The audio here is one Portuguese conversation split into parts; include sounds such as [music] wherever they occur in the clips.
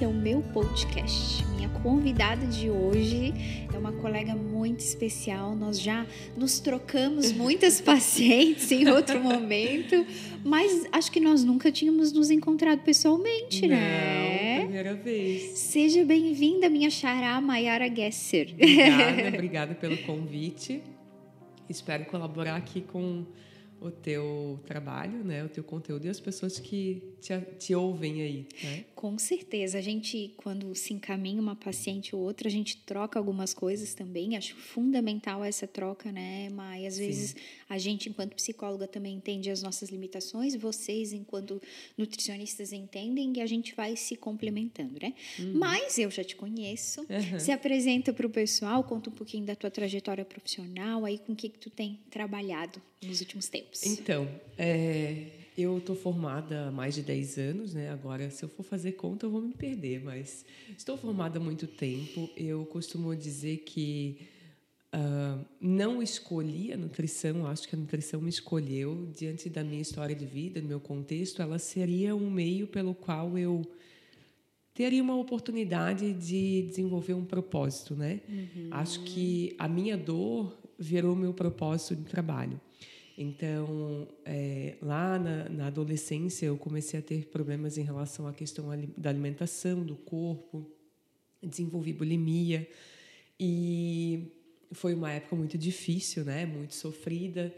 esse é o meu podcast. Minha convidada de hoje é uma colega muito especial. Nós já nos trocamos [laughs] muitas pacientes em outro momento, mas acho que nós nunca tínhamos nos encontrado pessoalmente, Não, né? primeira vez. Seja bem-vinda, minha xará Maiara Gesser. Obrigada, [laughs] obrigada pelo convite. Espero colaborar aqui com o teu trabalho, né, o teu conteúdo e as pessoas que te, te ouvem aí, né? Com certeza, a gente quando se encaminha uma paciente ou outra, a gente troca algumas coisas também. Acho fundamental essa troca, né, Mai? Às Sim. vezes a gente enquanto psicóloga também entende as nossas limitações, vocês enquanto nutricionistas entendem e a gente vai se complementando, né? Mas eu já te conheço. Se apresenta para o pessoal, conta um pouquinho da tua trajetória profissional, aí com o que que tu tem trabalhado nos últimos tempos. Então, é, eu estou formada há mais de 10 anos, né? Agora, se eu for fazer conta, eu vou me perder, mas estou formada há muito tempo. Eu costumo dizer que ah, não escolhi a nutrição, acho que a nutrição me escolheu diante da minha história de vida, do meu contexto, ela seria um meio pelo qual eu teria uma oportunidade de desenvolver um propósito, né? Acho que a minha dor virou meu propósito de trabalho. Então, é, lá na, na adolescência, eu comecei a ter problemas em relação à questão da alimentação, do corpo, desenvolvi bulimia e foi uma época muito difícil, né? Muito sofrida.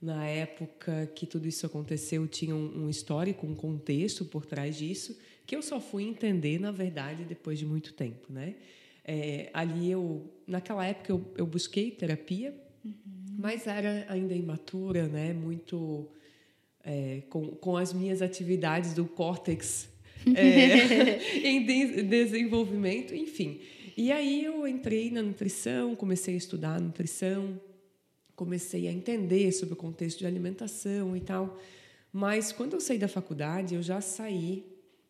Na época que tudo isso aconteceu, tinha um, um histórico, um contexto por trás disso, que eu só fui entender, na verdade, depois de muito tempo, né? É, ali eu, naquela época, eu, eu busquei terapia, mas era ainda imatura, né? Muito é, com, com as minhas atividades do córtex é, [laughs] em de- desenvolvimento, enfim. E aí eu entrei na nutrição, comecei a estudar nutrição, comecei a entender sobre o contexto de alimentação e tal. Mas quando eu saí da faculdade, eu já saí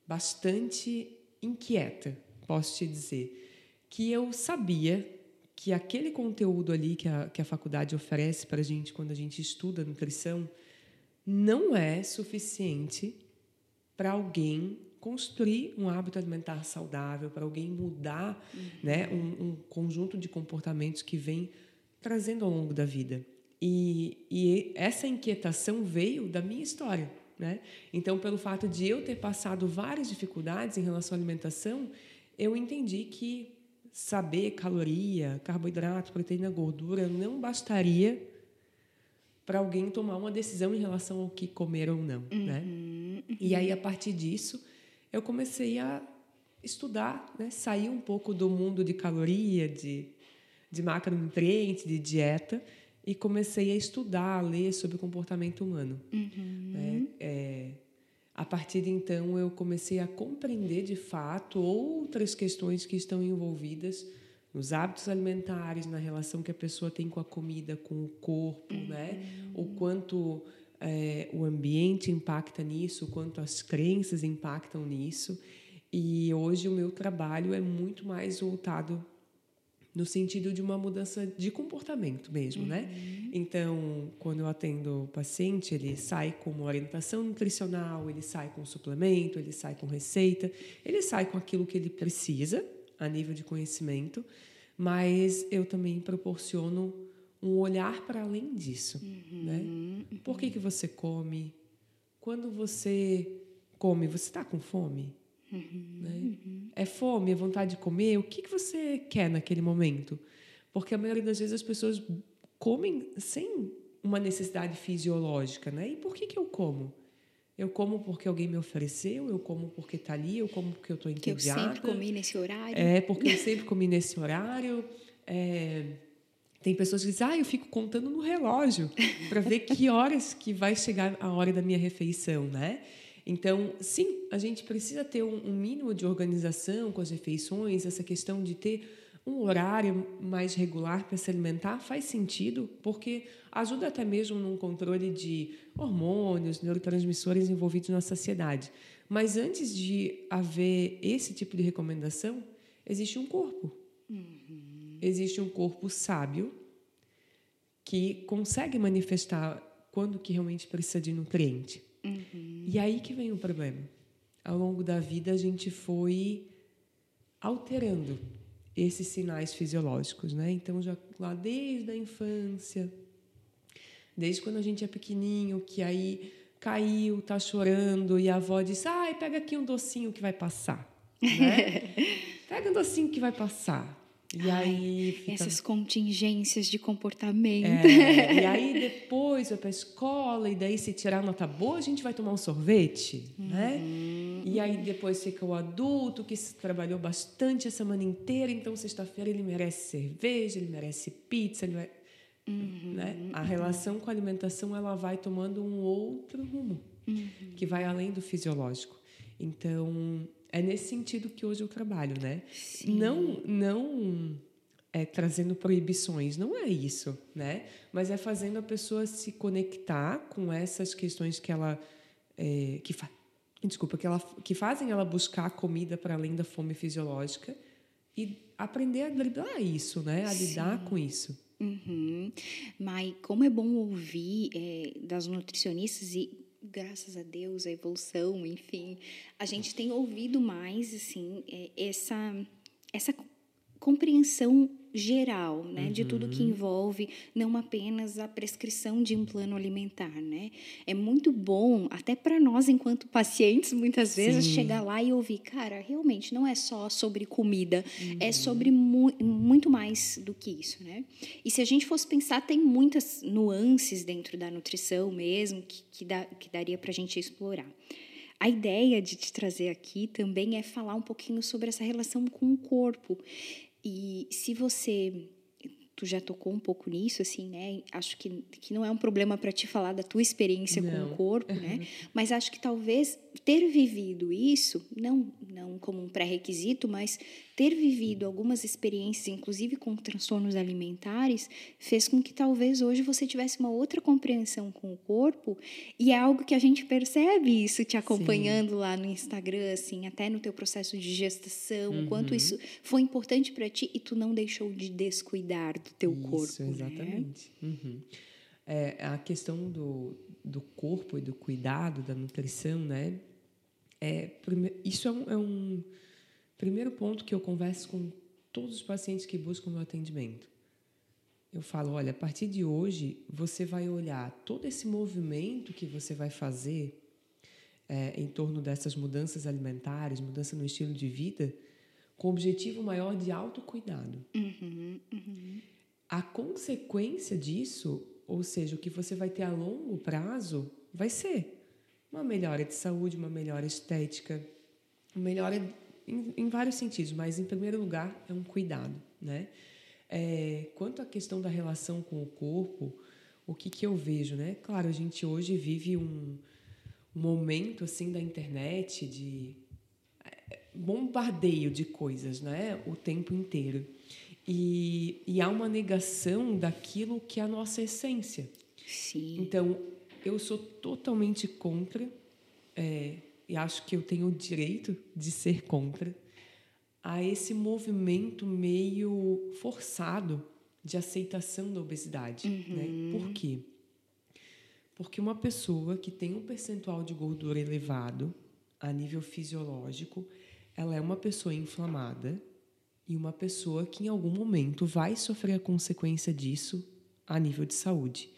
bastante inquieta, posso te dizer. Que eu sabia que aquele conteúdo ali que a, que a faculdade oferece para a gente quando a gente estuda nutrição não é suficiente para alguém construir um hábito alimentar saudável, para alguém mudar né, um, um conjunto de comportamentos que vem trazendo ao longo da vida. E, e essa inquietação veio da minha história. Né? Então, pelo fato de eu ter passado várias dificuldades em relação à alimentação, eu entendi que saber caloria, carboidrato, proteína, gordura não bastaria para alguém tomar uma decisão em relação ao que comer ou não, né? E aí a partir disso eu comecei a estudar, né? Sair um pouco do mundo de caloria, de de macronutrientes, de dieta e comecei a estudar, a ler sobre o comportamento humano. né? É, a partir de então eu comecei a compreender de fato outras questões que estão envolvidas nos hábitos alimentares, na relação que a pessoa tem com a comida, com o corpo, né? O quanto é, o ambiente impacta nisso, o quanto as crenças impactam nisso. E hoje o meu trabalho é muito mais voltado no sentido de uma mudança de comportamento mesmo, né? Então, quando eu atendo o paciente, ele sai com uma orientação nutricional, ele sai com suplemento, ele sai com receita, ele sai com aquilo que ele precisa a nível de conhecimento, mas eu também proporciono um olhar para além disso, né? Por que que você come? Quando você come, você está com fome? Né? É fome, é vontade de comer? O que, que você quer naquele momento? Porque a maioria das vezes as pessoas comem sem uma necessidade fisiológica, né? E por que, que eu como? Eu como porque alguém me ofereceu, eu como porque está ali, eu como porque eu estou que eu entediada. sempre comi nesse horário. É, porque eu sempre comi nesse horário. É, tem pessoas que dizem, ah, eu fico contando no relógio para ver que horas que vai chegar a hora da minha refeição, né? Então, sim, a gente precisa ter um, um mínimo de organização com as refeições, essa questão de ter um horário mais regular para se alimentar faz sentido, porque ajuda até mesmo num controle de hormônios, neurotransmissores envolvidos na saciedade. Mas antes de haver esse tipo de recomendação, existe um corpo. Existe um corpo sábio que consegue manifestar quando que realmente precisa de nutriente. E aí que vem o problema. Ao longo da vida a gente foi alterando esses sinais fisiológicos, né? Então já lá desde a infância, desde quando a gente é pequenininho, que aí caiu, tá chorando e a avó diz: "Ai, pega aqui um docinho que vai passar", né? [laughs] pega um docinho que vai passar. E Ai, aí fica... essas contingências de comportamento. É, e aí [laughs] depois vai para a escola e daí se tirar nota boa a gente vai tomar um sorvete, né? uhum. né? E aí depois fica o adulto que trabalhou bastante a semana inteira, então sexta-feira ele merece cerveja, ele merece pizza, ele merece... Uhum. Né? A relação com a alimentação ela vai tomando um outro rumo uhum. que vai além do fisiológico. Então é nesse sentido que hoje eu trabalho, né? Sim. Não, não é trazendo proibições, não é isso, né? Mas é fazendo a pessoa se conectar com essas questões que ela é, que fa desculpa que ela que fazem ela buscar comida para além da fome fisiológica e aprender a driblar isso, né? A lidar Sim. com isso. Uhum. Mas como é bom ouvir é, das nutricionistas e graças a Deus, a evolução, enfim, a gente tem ouvido mais assim é, essa essa compreensão geral, né, uhum. de tudo que uhum. envolve não apenas a prescrição de um plano alimentar, né? É muito bom até para nós enquanto pacientes muitas vezes Sim. chegar lá e ouvir, cara, realmente não é só sobre comida, é uhum. é sobre mu muito mais do que isso, né? E se a gente fosse pensar, tem muitas nuances dentro da nutrição mesmo que, que, dá, que daria para a gente explorar. A ideia de te trazer aqui também é falar um pouquinho sobre essa relação com o corpo. E se você tu já tocou um pouco nisso, assim, né? Acho que, que não é um problema para te falar da tua experiência não. com o corpo, né? [laughs] Mas acho que talvez ter vivido isso, não, não como um pré-requisito, mas ter vivido algumas experiências, inclusive com transtornos alimentares, fez com que talvez hoje você tivesse uma outra compreensão com o corpo e é algo que a gente percebe isso te acompanhando Sim. lá no Instagram, assim, até no teu processo de gestação, uhum. quanto isso foi importante para ti e tu não deixou de descuidar do teu isso, corpo, né? exatamente. Né? Uhum. É, a questão do, do corpo e do cuidado, da nutrição, né? É, isso é um, é um primeiro ponto que eu converso com todos os pacientes que buscam meu atendimento. Eu falo, olha, a partir de hoje você vai olhar todo esse movimento que você vai fazer é, em torno dessas mudanças alimentares, mudança no estilo de vida, com o objetivo maior de autocuidado. Uhum, uhum. A consequência disso, ou seja, o que você vai ter a longo prazo, vai ser uma melhora de saúde, uma melhora estética, uma melhora em, em, vários sentidos, mas em primeiro lugar é um cuidado, né? É, quanto à questão da relação com o corpo, o que, que eu vejo, né? Claro, a gente hoje vive um, um momento assim da internet de é, bombardeio de coisas, né? O tempo inteiro. E, e há uma negação daquilo que é a nossa essência. Sim. Então, eu sou totalmente contra é, e acho que eu tenho o direito de ser contra a esse movimento meio forçado de aceitação da obesidade. Uhum. Né? Por quê? Porque uma pessoa que tem um percentual de gordura elevado a nível fisiológico, ela é uma pessoa inflamada e uma pessoa que em algum momento vai sofrer a consequência disso a nível de saúde.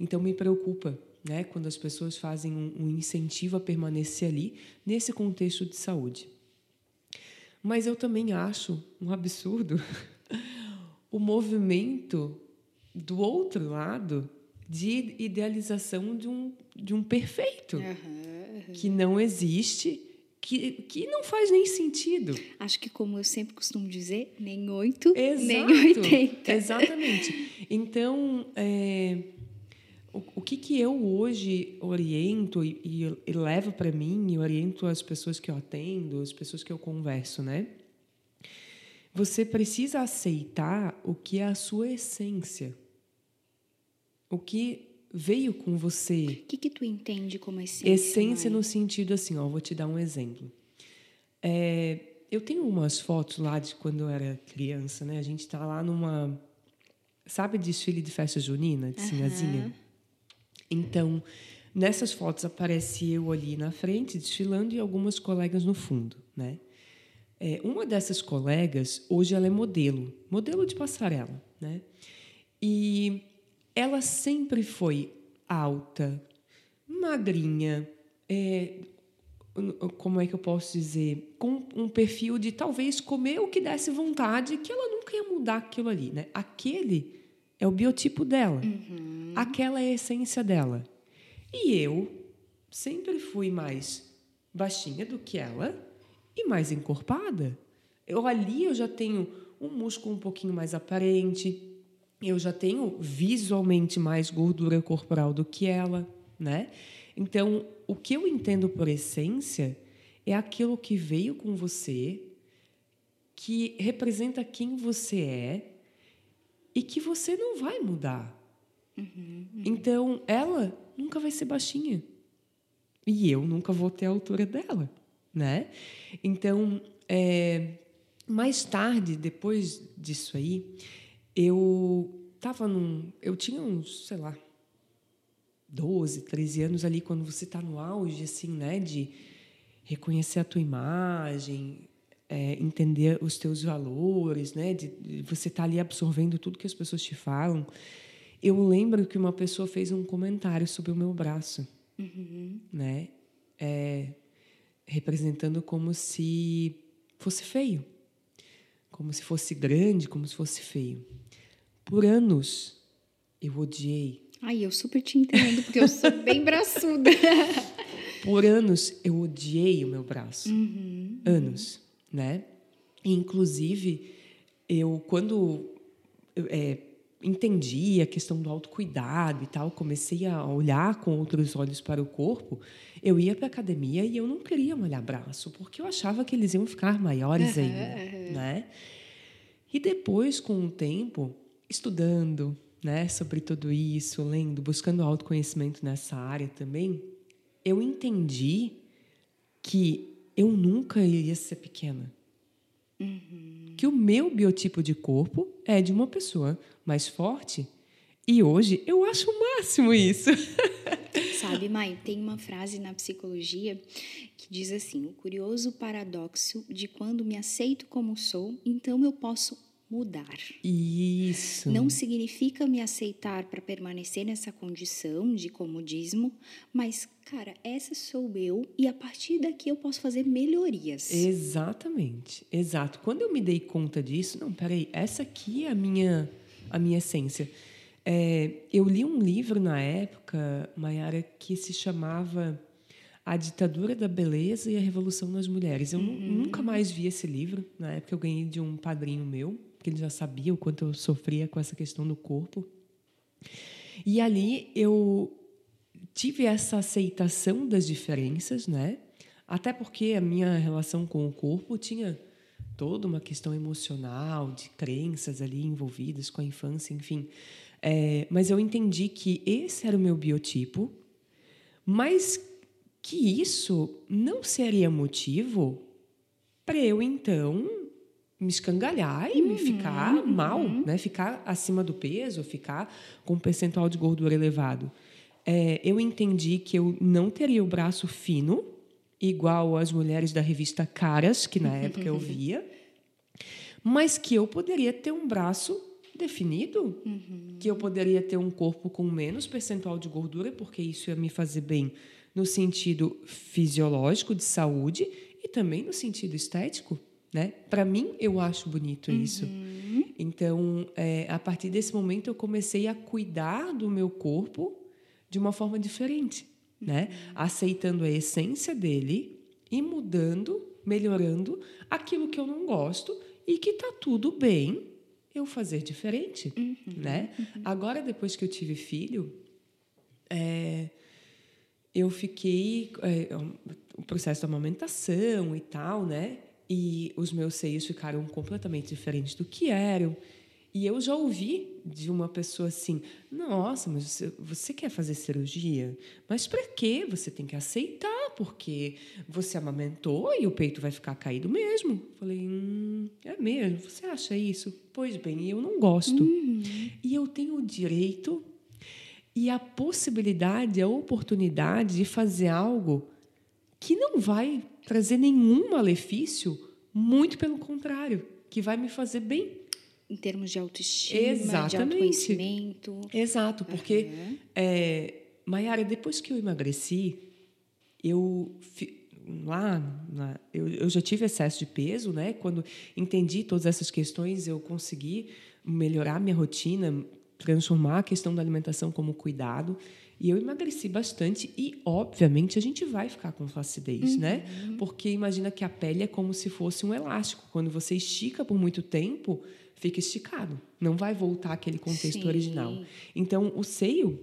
Então me preocupa né, quando as pessoas fazem um, incentivo a permanecer ali nesse contexto de saúde. Mas eu também acho um absurdo [laughs] o movimento do outro lado de idealização de um, de um perfeito uhum, uhum. que não existe, que, que não faz nem sentido. Acho que, como eu sempre costumo dizer, nem oito, nem oitenta. Exatamente. Então, é, o, o que, que eu hoje oriento e, e, e levo para mim e oriento as pessoas que eu atendo, as pessoas que eu converso, né? Você precisa aceitar o que é a sua essência. O que veio com você. O que, que tu entende como essência? Essência mãe? no sentido assim, ó, vou te dar um exemplo. É, eu tenho umas fotos lá de quando eu era criança, né? A gente está lá numa. Sabe desfile de festa junina, de uhum. Sinhazinha? Então, nessas fotos aparece eu ali na frente desfilando e algumas colegas no fundo, né? É, uma dessas colegas, hoje ela é modelo, modelo de passarela, né? E ela sempre foi alta, magrinha, é, como é que eu posso dizer, com um perfil de talvez comer o que desse vontade, que ela nunca ia mudar aquilo ali, né? Aquele é o biotipo dela, uhum. aquela é a essência dela. E eu sempre fui mais baixinha do que ela e mais encorpada. Eu ali eu já tenho um músculo um pouquinho mais aparente, eu já tenho visualmente mais gordura corporal do que ela, né? Então, o que eu entendo por essência é aquilo que veio com você, que representa quem você é e que você não vai mudar. Uhum, uhum. Então, ela nunca vai ser baixinha. E eu nunca vou ter a altura dela, né? Então, é, mais tarde, depois disso aí, eu tava num, eu tinha uns, sei lá, 12, 13 anos ali, quando você está no auge, assim, né, de reconhecer a tua imagem, é, entender os teus valores, né, de, de você estar tá ali absorvendo tudo que as pessoas te falam. Eu lembro que uma pessoa fez um comentário sobre o meu braço, uhum. né, é, representando como se fosse feio, como se fosse grande, como se fosse feio. Por anos eu odiei Ai, eu super te entendo, porque eu sou bem braçuda. [laughs] Por anos eu odiei o meu braço. Uhum, anos, né? Inclusive, eu, quando é, entendi a questão do autocuidado e tal, comecei a olhar com outros olhos para o corpo, eu ia para academia e eu não queria malhar braço, porque eu achava que eles iam ficar maiores ainda, né? E depois, com o tempo, estudando, né, sobre tudo isso, lendo, buscando autoconhecimento nessa área também, eu entendi que eu nunca iria ser pequena. Uhum. Que o meu biotipo de corpo é de uma pessoa mais forte. E hoje eu acho o máximo isso. [laughs] Sabe, Mai, tem uma frase na psicologia que diz assim: o curioso paradoxo de quando me aceito como sou, então eu posso mudar. Isso. Não significa me aceitar para permanecer nessa condição de comodismo, mas, cara, essa sou eu e a partir daqui eu posso fazer melhorias. Exatamente, exato. Quando eu me dei conta disso, não, peraí, essa aqui é a minha, a minha essência. É, eu li um livro na época, Mayara, que se chamava a Ditadura da Beleza e a Revolução das Mulheres. Eu uhum. nunca mais vi esse livro. Na época eu ganhei de um padrinho meu porque ele já sabia o quanto eu sofria com essa questão do corpo. E ali eu tive essa aceitação das diferenças, né? Até porque a minha relação com o corpo tinha toda uma questão emocional, de crenças ali envolvidas com a infância, enfim. É, mas eu entendi que esse era o meu biotipo, mas que isso não seria motivo para eu então me escangalhar e uhum, me ficar uhum. mal, né? Ficar acima do peso, ficar com um percentual de gordura elevado. É, eu entendi que eu não teria o braço fino, igual as mulheres da revista Caras, que na época eu via, mas que eu poderia ter um braço definido, uhum. que eu poderia ter um corpo com menos percentual de gordura, porque isso ia me fazer bem no sentido fisiológico de saúde e também no sentido estético. Né? Para mim, eu acho bonito isso. Uhum. Então, é, a partir desse momento, eu comecei a cuidar do meu corpo de uma forma diferente, uhum. né? aceitando a essência dele e mudando, melhorando aquilo que eu não gosto e que está tudo bem eu fazer diferente. Uhum. Né? Uhum. Agora, depois que eu tive filho, é, eu fiquei. É, o processo da amamentação e tal, né? E os meus seios ficaram completamente diferentes do que eram. E eu já ouvi de uma pessoa assim: Nossa, mas você, você quer fazer cirurgia? Mas para quê? Você tem que aceitar, porque você amamentou e o peito vai ficar caído mesmo. Falei: hum, É mesmo? Você acha isso? Pois bem, eu não gosto. Uhum. E eu tenho o direito e a possibilidade, a oportunidade de fazer algo que não vai trazer nenhum malefício Muito pelo contrário, que vai me fazer bem. Em termos de autoestima, Exatamente. de autoconhecimento. Exato, porque, uhum. é, Mayara, depois que eu emagreci, eu lá na, eu, eu já tive excesso de peso, né? Quando entendi todas essas questões, eu consegui melhorar minha rotina, transformar a questão da alimentação como cuidado. E eu emagreci bastante e, obviamente, a gente vai ficar com flacidez, né? uhum. né? Porque imagina que a pele é como se fosse um elástico. Quando você estica por muito tempo, fica esticado. Não vai voltar aquele contexto Sim. original. Então, o seio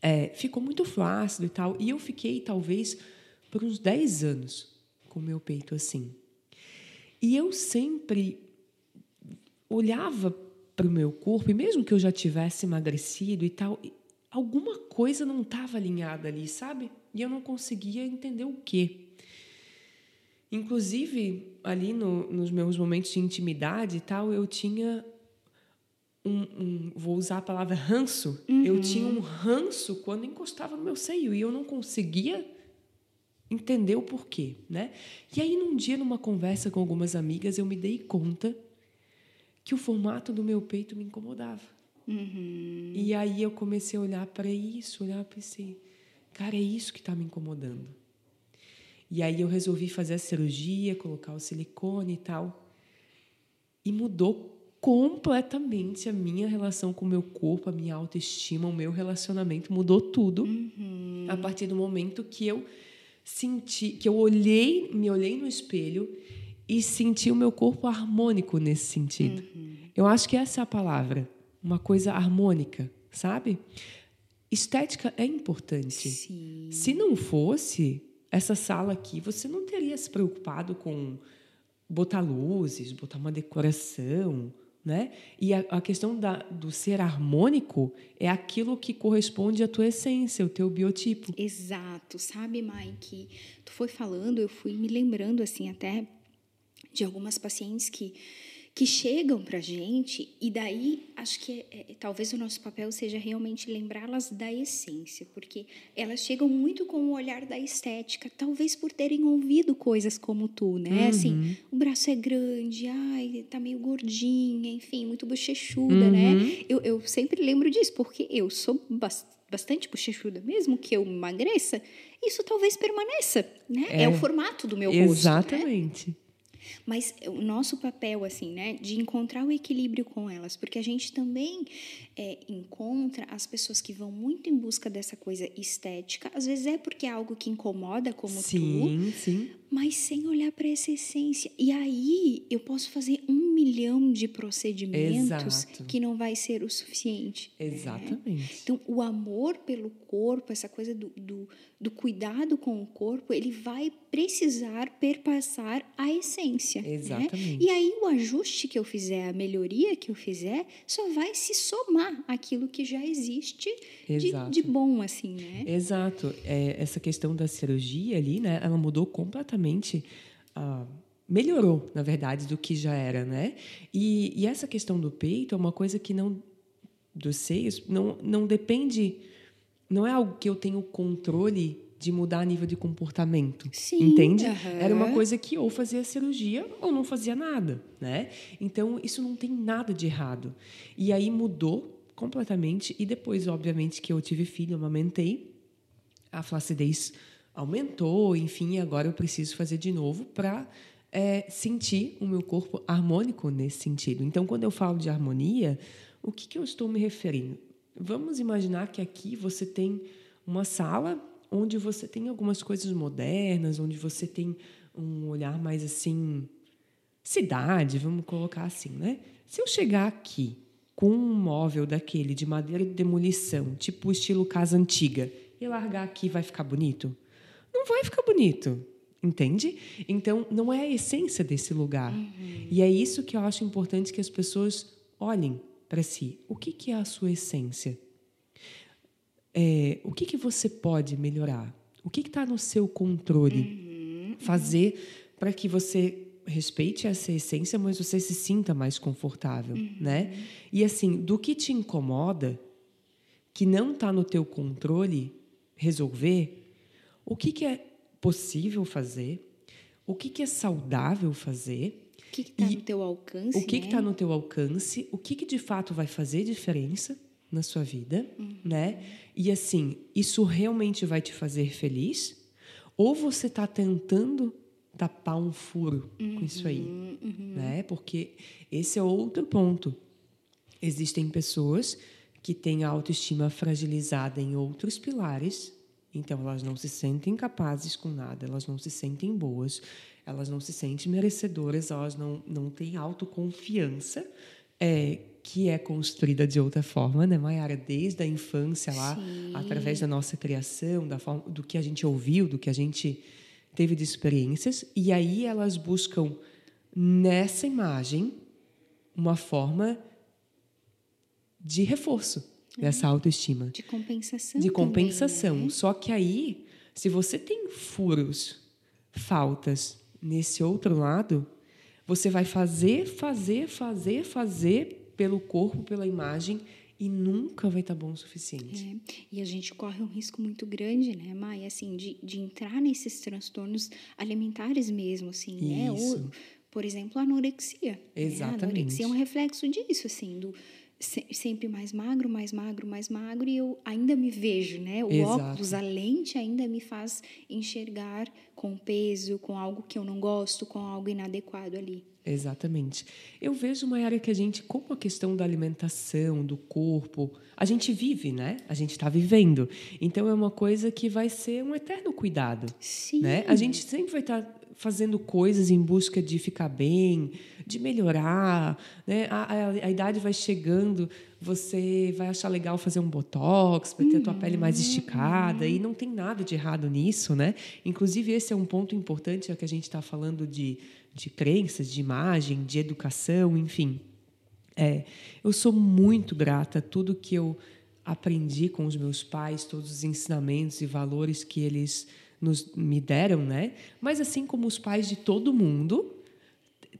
é, ficou muito flácido e tal. E eu fiquei, talvez, por uns 10 anos com o meu peito assim. E eu sempre olhava para o meu corpo, e mesmo que eu já tivesse emagrecido e tal, alguma coisa não estava alinhada ali, sabe? E eu não conseguia entender o quê. Inclusive, ali no, nos meus momentos de intimidade e tal, eu tinha um, um, vou usar a palavra ranço. Uhum. Eu tinha um ranço quando encostava no meu seio e eu não conseguia entender o porquê, né? E aí num dia numa conversa com algumas amigas eu me dei conta que o formato do meu peito me incomodava. Uhum. E aí eu comecei a olhar para isso, olhar para esse, cara, é isso que está me incomodando. E aí eu resolvi fazer a cirurgia, colocar o silicone e tal, e mudou completamente a minha relação com o meu corpo, a minha autoestima, o meu relacionamento mudou tudo uhum. a partir do momento que eu senti, que eu olhei, me olhei no espelho e senti o meu corpo harmônico nesse sentido. Uhum. Eu acho que essa é a palavra, uma coisa harmônica, sabe? Estética é importante. Sim. Se não fosse essa sala aqui, você não teria se preocupado com botar luzes, botar uma decoração, né? E a, a questão da, do ser harmônico é aquilo que corresponde à tua essência, o teu biotipo. Exato. Sabe, Mike? Tu foi falando, eu fui me lembrando assim até de algumas pacientes que que chegam para a gente, e daí acho que é, é, talvez o nosso papel seja realmente lembrá-las da essência, porque elas chegam muito com o olhar da estética, talvez por terem ouvido coisas como tu, né? Uhum. Assim, o braço é grande, ai, tá meio gordinha, enfim, muito bochechuda, né? uhum. né? Eu, eu sempre lembro disso, porque eu sou bastante bochechuda, mesmo que eu emagreça, isso talvez permaneça, né? É, é o formato do meu rosto. Né? Exatamente. Né? Mas o nosso papel, assim, né, de encontrar o equilíbrio com elas, porque a gente também é, encontra as pessoas que vão muito em busca dessa coisa estética, às vezes é porque é algo que incomoda, como sim, tu, sim. mas sem olhar para essa essência. E aí eu posso fazer um milhão de procedimentos Exato. que não vai ser o suficiente. Né? Exatamente. Né? Então, o amor pelo corpo, essa coisa do, do, do cuidado com o corpo, ele vai precisar perpassar a essência. Né? Exatamente. Né? E aí o ajuste que eu fizer, a melhoria que eu fizer, só vai se somar aquilo que já existe de, de, bom, assim, né? Exato. É, essa questão da cirurgia ali, né? Ela mudou completamente. Uh, melhorou, na verdade, do que já era, né? E, e essa questão do peito é uma coisa que não dos seios não, não depende, não é algo que eu tenho controle de mudar a nível de comportamento, Sim, entende? Era uma coisa que ou fazia cirurgia ou não fazia nada, né? Então isso não tem nada de errado. E aí mudou completamente e depois, obviamente, que eu tive filho, amamentei, a flacidez aumentou, enfim, agora eu preciso fazer de novo para é, sentir o meu corpo harmônico nesse sentido. Então, quando eu falo de harmonia, o que, que eu estou me referindo? Vamos imaginar que aqui você tem uma sala onde você tem algumas coisas modernas, onde você tem um olhar mais assim cidade, vamos colocar assim, né? Se eu chegar aqui com um móvel daquele de madeira de demolição, tipo estilo casa antiga, e largar aqui vai ficar bonito? Não vai ficar bonito. Entende? Então, não é a essência desse lugar. Uhum. E é isso que eu acho importante que as pessoas olhem para si. O que, que é a sua essência? É, o que, que você pode melhorar? O que está no seu controle? Uhum. Fazer para que você respeite essa essência, mas você se sinta mais confortável, uhum. né? E assim, do que te incomoda, que não está no teu controle resolver, o que, que é possível fazer, o que, que é saudável fazer. O que está no teu alcance? O que né? está no teu alcance? O que, que de fato vai fazer diferença na sua vida, uhum. né? E assim, isso realmente vai te fazer feliz? Ou você está tentando tapar um furo uhum, com isso aí, uhum. né? Porque esse é outro ponto. Existem pessoas que têm a autoestima fragilizada em outros pilares, então elas não se sentem capazes com nada, elas não se sentem boas, elas não se sentem merecedoras, elas não, não têm autoconfiança, é, que é construída de outra forma, né, Mayara? Desde a infância lá, Sim. através da nossa criação, da forma, do que a gente ouviu, do que a gente teve de experiências, e aí elas buscam nessa imagem uma forma de reforço dessa uhum. autoestima. De compensação. De compensação. Também, né? Só que aí, se você tem furos, faltas nesse outro lado, você vai fazer, fazer, fazer, fazer pelo corpo, pela imagem e nunca vai estar tá bom o suficiente. É, e a gente corre um risco muito grande, né, Mai? Assim, de, de entrar nesses transtornos alimentares mesmo, assim, Isso. né? Ou, por exemplo, a anorexia. Exatamente. Né? A anorexia é um reflexo disso, assim, do sempre mais magro, mais magro, mais magro, e eu ainda me vejo, né? O Exato. óculos, a lente ainda me faz enxergar com peso, com algo que eu não gosto, com algo inadequado ali. Exatamente. Eu vejo uma área que a gente, como a questão da alimentação, do corpo, a gente vive, né? A gente está vivendo. Então é uma coisa que vai ser um eterno cuidado. Sim. Né? A gente sempre vai estar tá fazendo coisas em busca de ficar bem, de melhorar, né? A, a, a, idade vai chegando, você vai achar legal fazer um botox para ter a tua pele mais uhum. esticada e não tem nada de errado nisso, né? Inclusive esse é um ponto importante é que a gente está falando de, de crenças, de imagem, de educação, enfim. É, eu sou muito grata a tudo que eu aprendi com os meus pais, todos os ensinamentos e valores que eles nos, me deram, né? Mas assim como os pais de todo mundo,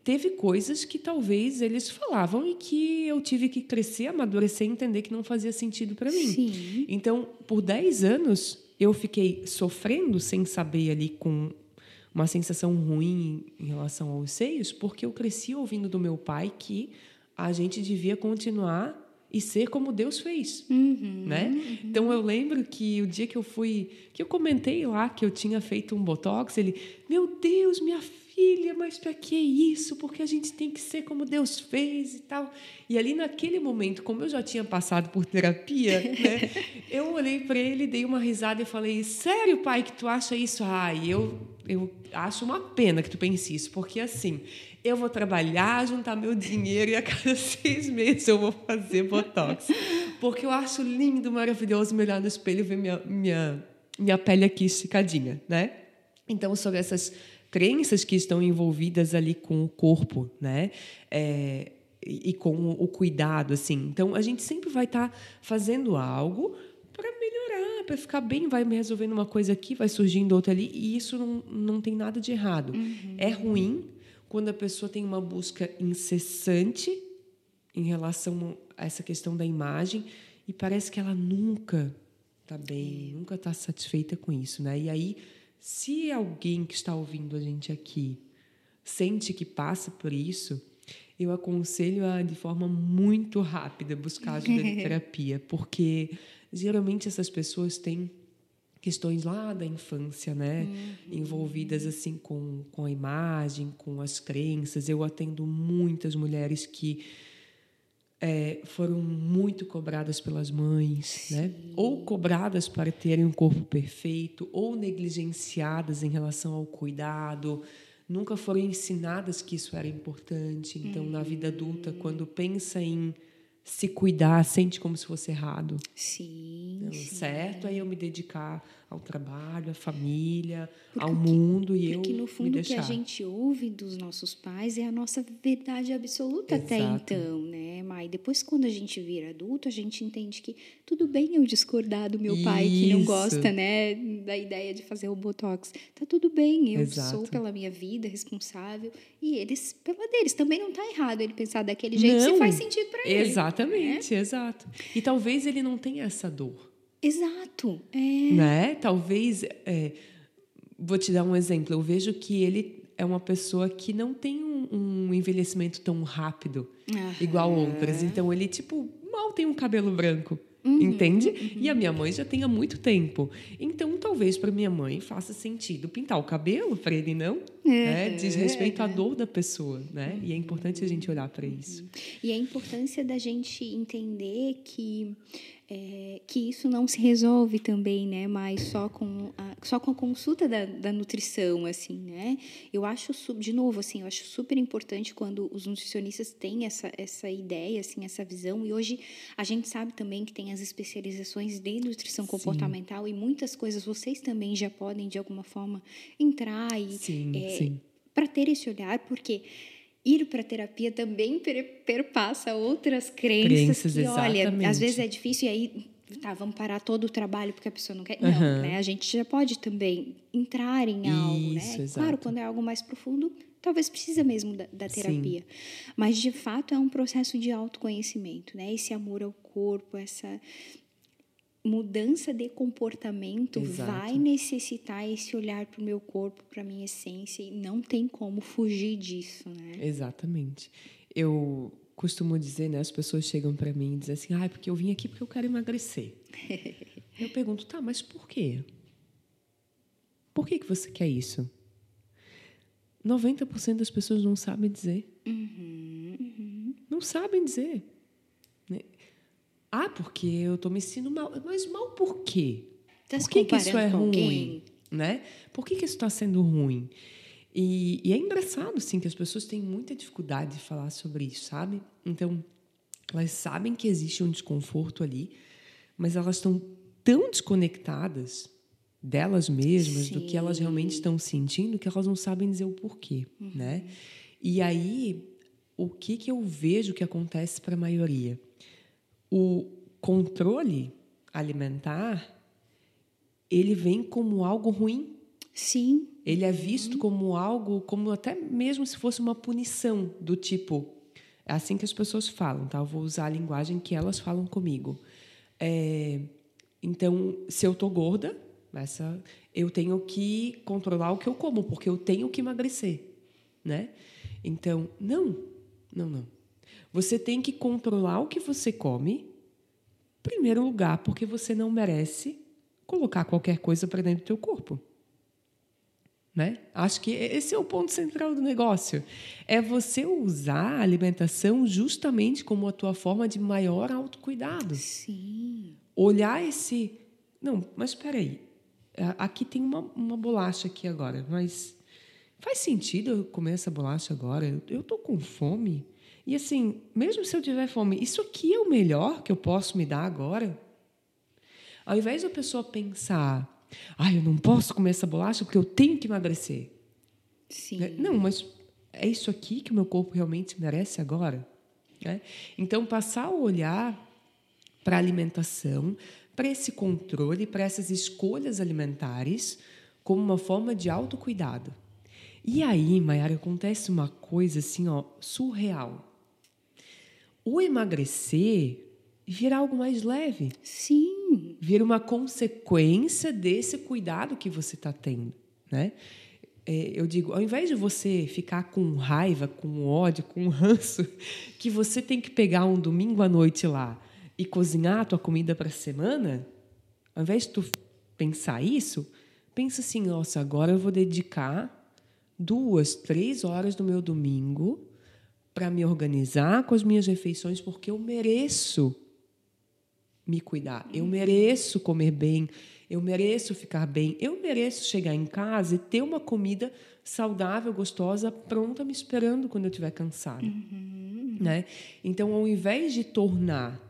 teve coisas que talvez eles falavam e que eu tive que crescer, amadurecer e entender que não fazia sentido para mim. Sim. Então, por 10 anos, eu fiquei sofrendo sem saber ali com uma sensação ruim em relação aos seios, porque eu cresci ouvindo do meu pai que a gente devia continuar e ser como Deus fez, uhum, né? Uhum. Então eu lembro que o dia que eu fui, que eu comentei lá que eu tinha feito um botox, ele, meu Deus, minha filha, mas para que isso? Porque a gente tem que ser como Deus fez e tal. E ali naquele momento, como eu já tinha passado por terapia, né, [laughs] eu olhei para ele, dei uma risada e falei: "Sério, pai, que tu acha isso?" Ai, eu eu acho uma pena que tu pense isso, porque assim, eu vou trabalhar, juntar meu dinheiro e a cada [laughs] seis meses eu vou fazer botox. Porque eu acho lindo, maravilhoso me olhar no espelho e ver minha, minha, minha pele aqui esticadinha, né? Então, sobre essas crenças que estão envolvidas ali com o corpo, né? É, e com o cuidado, assim. Então, a gente sempre vai estar tá fazendo algo para melhorar, para ficar bem, vai me resolvendo uma coisa aqui, vai surgindo outra ali, e isso não, não tem nada de errado. Uhum. É ruim quando a pessoa tem uma busca incessante em relação a essa questão da imagem e parece que ela nunca está bem, nunca está satisfeita com isso, né? E aí, se alguém que está ouvindo a gente aqui sente que passa por isso, eu aconselho a, de forma muito rápida, buscar ajuda de [laughs] terapia, porque geralmente essas pessoas têm questões lá da infância, né, uhum. envolvidas assim com, com a imagem, com as crenças. Eu atendo muitas mulheres que é, foram muito cobradas pelas mães, né? ou cobradas para terem um corpo perfeito, ou negligenciadas em relação ao cuidado, nunca foram ensinadas que isso era importante. Então, uhum. na vida adulta, quando pensa em se cuidar, sente como se fosse errado. Sim. Sim. Certo? Aí eu me dedicar ao trabalho, à família, porque ao mundo e eu Porque no fundo o que a gente ouve dos nossos pais é a nossa verdade absoluta Exato. até então, né, Mai? Depois quando a gente vira adulto, a gente entende que tudo bem eu discordar do meu Isso. pai que não gosta, né, da ideia de fazer o botox. Tá tudo bem, eu Exato. sou pela minha vida responsável e eles pela deles. Também não tá errado ele pensar daquele jeito não. se faz sentido para ele. Exatamente, né? exato. E talvez ele não tenha essa dor. Exato. É. Né? Talvez. É, vou te dar um exemplo. Eu vejo que ele é uma pessoa que não tem um, um envelhecimento tão rápido, uhum. igual outras. Então, ele, tipo, mal tem um cabelo branco. Uhum, entende? Uhum. E a minha mãe já tem há muito tempo. Então, talvez para minha mãe faça sentido pintar o cabelo, para ele não. Né? Diz respeito à dor da pessoa. Né? E é importante a gente olhar para isso. E a importância da gente entender que é, que isso não se resolve também, né? Mas só com a, só com a consulta da, da nutrição, assim, né? Eu acho, de novo, assim, eu acho super importante quando os nutricionistas têm essa, essa ideia, assim, essa visão. E hoje a gente sabe também que tem as especializações de nutrição sim. comportamental e muitas coisas vocês também já podem, de alguma forma, entrar e... Sim, é. Para ter esse olhar, porque ir para terapia também perpassa outras crenças, crenças que, olha, às vezes é difícil e aí tá, vamos parar todo o trabalho porque a pessoa não quer. Uhum. Não, né? A gente já pode também entrar em algo, né? Exato. Claro, quando é algo mais profundo, talvez precisa mesmo da, da terapia. Sim. Mas de fato é um processo de autoconhecimento, né? Esse amor ao corpo, essa mudança de comportamento Exato. vai necessitar esse olhar para o meu corpo, para a minha essência, e não tem como fugir disso, né? Exatamente. Eu costumo dizer, né, as pessoas chegam para mim e dizem assim, ah, porque eu vim aqui porque eu quero emagrecer. [laughs] eu pergunto, tá, mas por quê? Por que, que você quer isso? 90% das pessoas não sabem dizer. Uhum, uhum. Não sabem dizer. Ah, porque eu estou me sentindo mal. Mas mal por quê? Tá por que, que isso é ruim? Né? Por que, que isso está sendo ruim? E, e, é engraçado, sim, que as pessoas têm muita dificuldade de falar sobre isso, sabe? Então, elas sabem que existe um desconforto ali, mas elas estão tão desconectadas delas mesmas, sim. do que elas realmente estão sentindo, que elas não sabem dizer o porquê, uhum. né? E aí, o que, que eu vejo que acontece para a maioria? O controle alimentar ele vem como algo ruim. Sim. Ele é visto uhum. como algo, como até mesmo se fosse uma punição do tipo. É assim que as pessoas falam, tá? Eu vou usar a linguagem que elas falam comigo. É, então, se eu tô gorda, essa, eu tenho que controlar o que eu como, porque eu tenho que emagrecer, né? Então, não, não, não. Você tem que controlar o que você come, em primeiro lugar, porque você não merece colocar qualquer coisa para dentro do teu corpo. Né? Acho que esse é o ponto central do negócio. É você usar a alimentação justamente como a tua forma de maior autocuidado. Sim. Olhar esse. Não, mas espera aí. Aqui tem uma, uma bolacha aqui agora, mas faz sentido eu comer essa bolacha agora? Eu estou com fome. E assim, mesmo se eu tiver fome, isso aqui é o melhor que eu posso me dar agora? Ao invés da pessoa pensar, ah, eu não posso comer essa bolacha porque eu tenho que emagrecer. Sim. Né? Não, mas é isso aqui que o meu corpo realmente merece agora? Né? Então, passar a olhar para a alimentação, para esse controle, para essas escolhas alimentares, como uma forma de autocuidado. E aí, Mayara, acontece uma coisa assim, ó, surreal o emagrecer vira algo mais leve. Sim. Vira uma consequência desse cuidado que você está tendo, né? É, eu digo, ao invés de você ficar com raiva, com ódio, com ranço, que você tem que pegar um domingo à noite lá e cozinhar a tua comida para a semana, ao invés de tu pensar isso, pensa assim, nossa, agora eu vou dedicar duas, três horas do meu domingo para me organizar com as minhas refeições, porque eu mereço me cuidar, eu mereço comer bem, eu mereço ficar bem, eu mereço chegar em casa e ter uma comida saudável, gostosa, pronta me esperando quando eu estiver cansada, uhum. né? Então, ao invés de tornar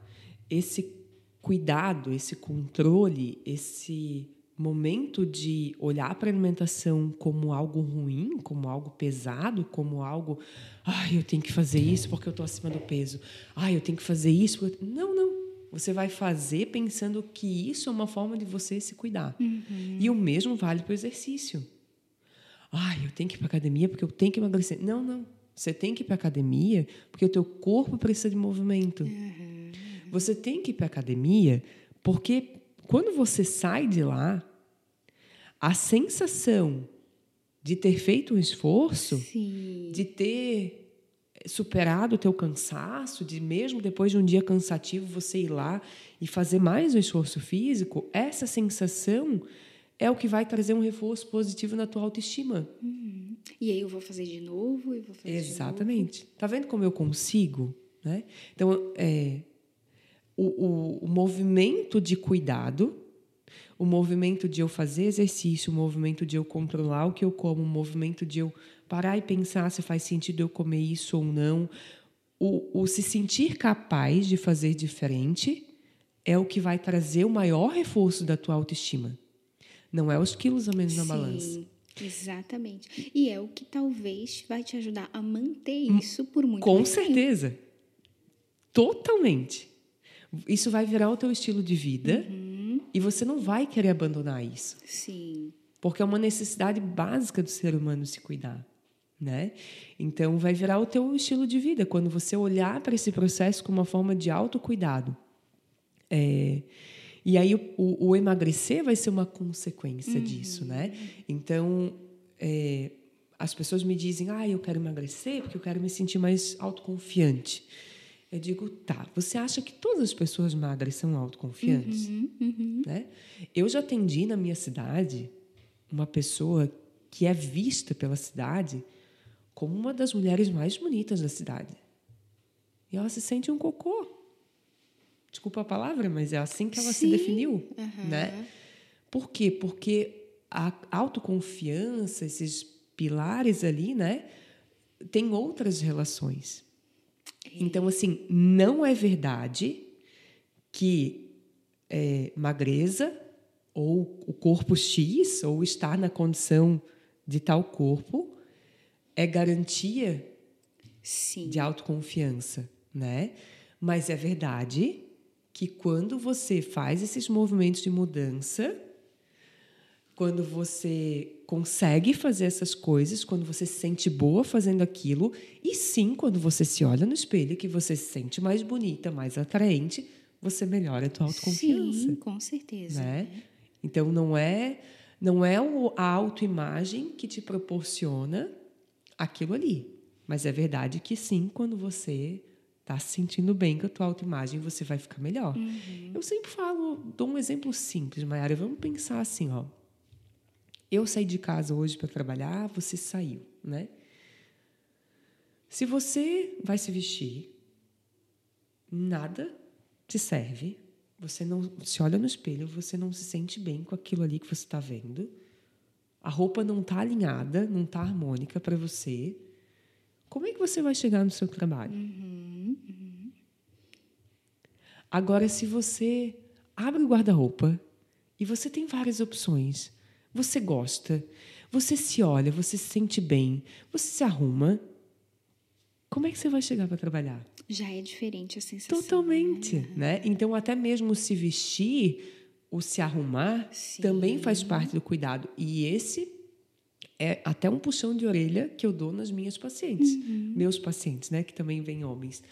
esse cuidado, esse controle, esse momento de olhar para a alimentação como algo ruim, como algo pesado, como algo, ai, eu tenho que fazer isso porque eu estou acima do peso. Ai, eu tenho que fazer isso. Porque... Não, não. Você vai fazer pensando que isso é uma forma de você se cuidar. Uhum. E o mesmo vale para o exercício. Ai, eu tenho que ir para academia porque eu tenho que emagrecer. Não, não. Você tem que ir para academia porque o teu corpo precisa de movimento. Uhum. Você tem que ir para academia porque quando você sai de lá, a sensação de ter feito um esforço, Sim. de ter superado o teu cansaço, de mesmo depois de um dia cansativo você ir lá e fazer mais um esforço físico, essa sensação é o que vai trazer um reforço positivo na tua autoestima. Uhum. E aí eu vou fazer de novo e vou fazer Exatamente. Tá vendo como eu consigo? Né? Então, é, o, o, o movimento de cuidado, o movimento de eu fazer exercício, o movimento de eu controlar o que eu como, o movimento de eu parar e pensar se faz sentido eu comer isso ou não, o, o se sentir capaz de fazer diferente é o que vai trazer o maior reforço da tua autoestima. Não é os quilos a menos na Sim, balança. Exatamente. E é o que talvez vai te ajudar a manter isso por muito Com tempo. certeza. Totalmente. Isso vai virar o teu estilo de vida Uhum. E você não vai querer abandonar isso. Sim. Porque é uma necessidade básica do ser humano se cuidar. Né? Então, vai virar o teu estilo de vida quando você olhar para esse processo como uma forma de autocuidado. É, e aí, o, o, o emagrecer vai ser uma consequência disso. Né? Então, é, as pessoas me dizem: ah, eu quero emagrecer porque eu quero me sentir mais autoconfiante. Eu digo: tá, você acha que todas as pessoas magras são autoconfiantes? Uhum, uhum. né? Eu já atendi na minha cidade uma pessoa que é vista pela cidade como uma das mulheres mais bonitas da cidade. E ela se sente um cocô. Desculpa a palavra, mas é assim que ela se Sim. definiu, Aham. né? Por quê? Porque a autoconfiança, esses pilares ali, né, tem outras relações. Então, assim, não é verdade que é, magreza ou o corpo X ou estar na condição de tal corpo é garantia Sim. de autoconfiança, né? Mas é verdade que quando você faz esses movimentos de mudança, quando você consegue fazer essas coisas, quando você se sente boa fazendo aquilo, e sim, quando você se olha no espelho, que você se sente mais bonita, mais atraente, você melhora a tua autoconfiança, Sim, com certeza. né? Então não é não é o- a autoimagem que te proporciona aquilo ali, mas é verdade que sim, quando você está se sentindo bem com a tua autoimagem, você vai ficar melhor. Eu sempre falo, dou um exemplo simples, Mayara, vamos pensar assim, ó. Eu saí de casa hoje para trabalhar, você saiu, né? Se você vai se vestir, nada te serve. Você não se olha no espelho, você não se sente bem com aquilo ali que você está vendo. A roupa não está alinhada, não está harmônica para você. Como é que você vai chegar no seu trabalho? Agora, se você abre o guarda-roupa e você tem várias opções, você gosta, você se olha, você se sente bem, você se arruma, como é que você vai chegar para trabalhar? Já é diferente a sensação. Totalmente, né? né? Então, até mesmo se vestir, o se arrumar, Sim. também faz parte do cuidado. E esse é até um puxão de orelha que eu dou nas minhas pacientes, meus pacientes, né? Que também vêm homens.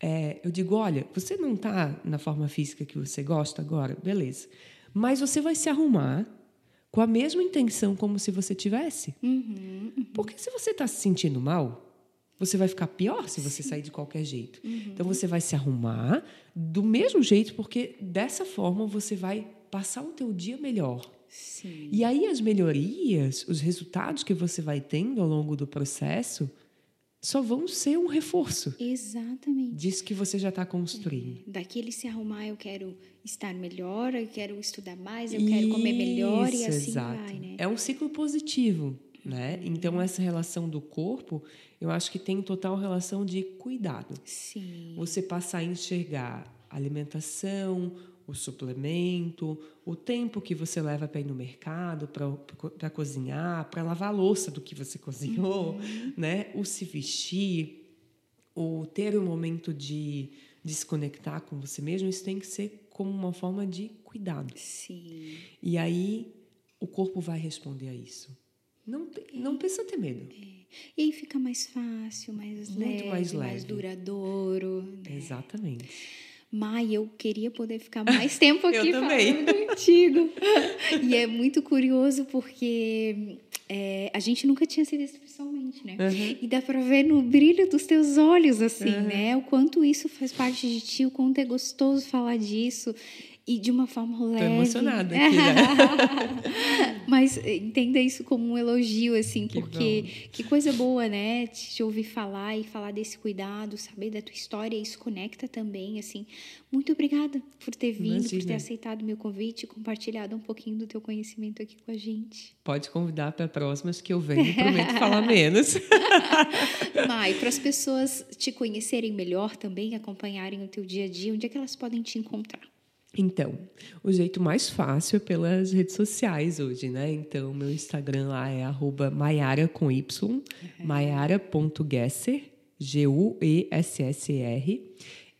É, eu digo, olha, você não está na forma física que você gosta agora, beleza? Mas você vai se arrumar com a mesma intenção como se você tivesse. Uhum, Porque se você está se sentindo mal, você vai ficar pior se você sair de qualquer jeito. Então você vai se arrumar do mesmo jeito, porque dessa forma você vai passar o teu dia melhor. Sim. E aí as melhorias, os resultados que você vai tendo ao longo do processo, só vão ser um reforço Exatamente. disso que você já está construindo. Daquele se arrumar, eu quero estar melhor, eu quero estudar mais, eu quero comer melhor e Isso, assim exato. vai, né? É um ciclo positivo, né? Então essa relação do corpo, eu acho que tem total relação de cuidado. Sim. Você passar a enxergar alimentação, o suplemento, o tempo que você leva para ir no mercado, para cozinhar, para lavar a louça do que você cozinhou, né? O se vestir, o ter um momento de desconectar com você mesmo, isso tem que ser como uma forma de cuidado. Sim. E aí o corpo vai responder a isso. Não, não precisa ter medo. E aí fica mais fácil, mais Muito leve, mais mais, leve. duradouro. né? Exatamente. Mai, eu queria poder ficar [laughs] mais tempo aqui falando contigo. E é muito curioso porque é, a gente nunca tinha sido visto pessoalmente, né? Uhum. E dá para ver no brilho dos teus olhos, assim, uhum. né? O quanto isso faz parte de ti, o quanto é gostoso falar disso e de uma forma leve. Tô emocionada [laughs] aqui, né? [laughs] Mas entenda isso como um elogio, assim, que porque bom. que coisa boa, né? Te ouvir falar e falar desse cuidado, saber da tua história, isso conecta também, assim. Muito obrigada por ter vindo, Imagina. por ter aceitado o meu convite e compartilhado um pouquinho do teu conhecimento aqui com a gente. Pode convidar para próximas que eu venho e prometo falar [laughs] menos. Mai, para as pessoas te conhecerem melhor também, acompanharem o teu dia a dia, onde é que elas podem te encontrar? Então, o jeito mais fácil é pelas redes sociais hoje, né? Então, meu Instagram lá é arroba maiara com Y, uhum. maiara.gesser, G-U-E-S-S-E-R.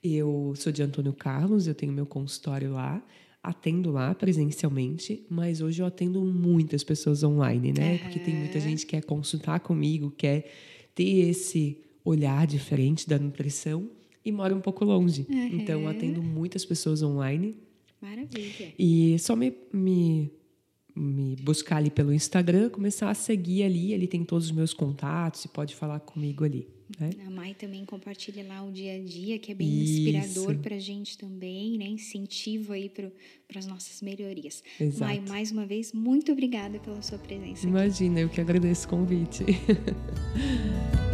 Eu sou de Antônio Carlos, eu tenho meu consultório lá, atendo lá presencialmente, mas hoje eu atendo muitas pessoas online, né? Uhum. Porque tem muita gente que quer consultar comigo, quer ter esse olhar diferente da nutrição e mora um pouco longe. Uhum. Então, atendo muitas pessoas online. Maravilha. E só me, me, me buscar ali pelo Instagram, começar a seguir ali. Ele tem todos os meus contatos e pode falar comigo ali. Né? A Mai também compartilha lá o dia a dia, que é bem Isso. inspirador para a gente também, né? Incentivo aí para as nossas melhorias. Exato. Mai, mais uma vez, muito obrigada pela sua presença. Imagina, aqui. eu que agradeço o convite. [laughs]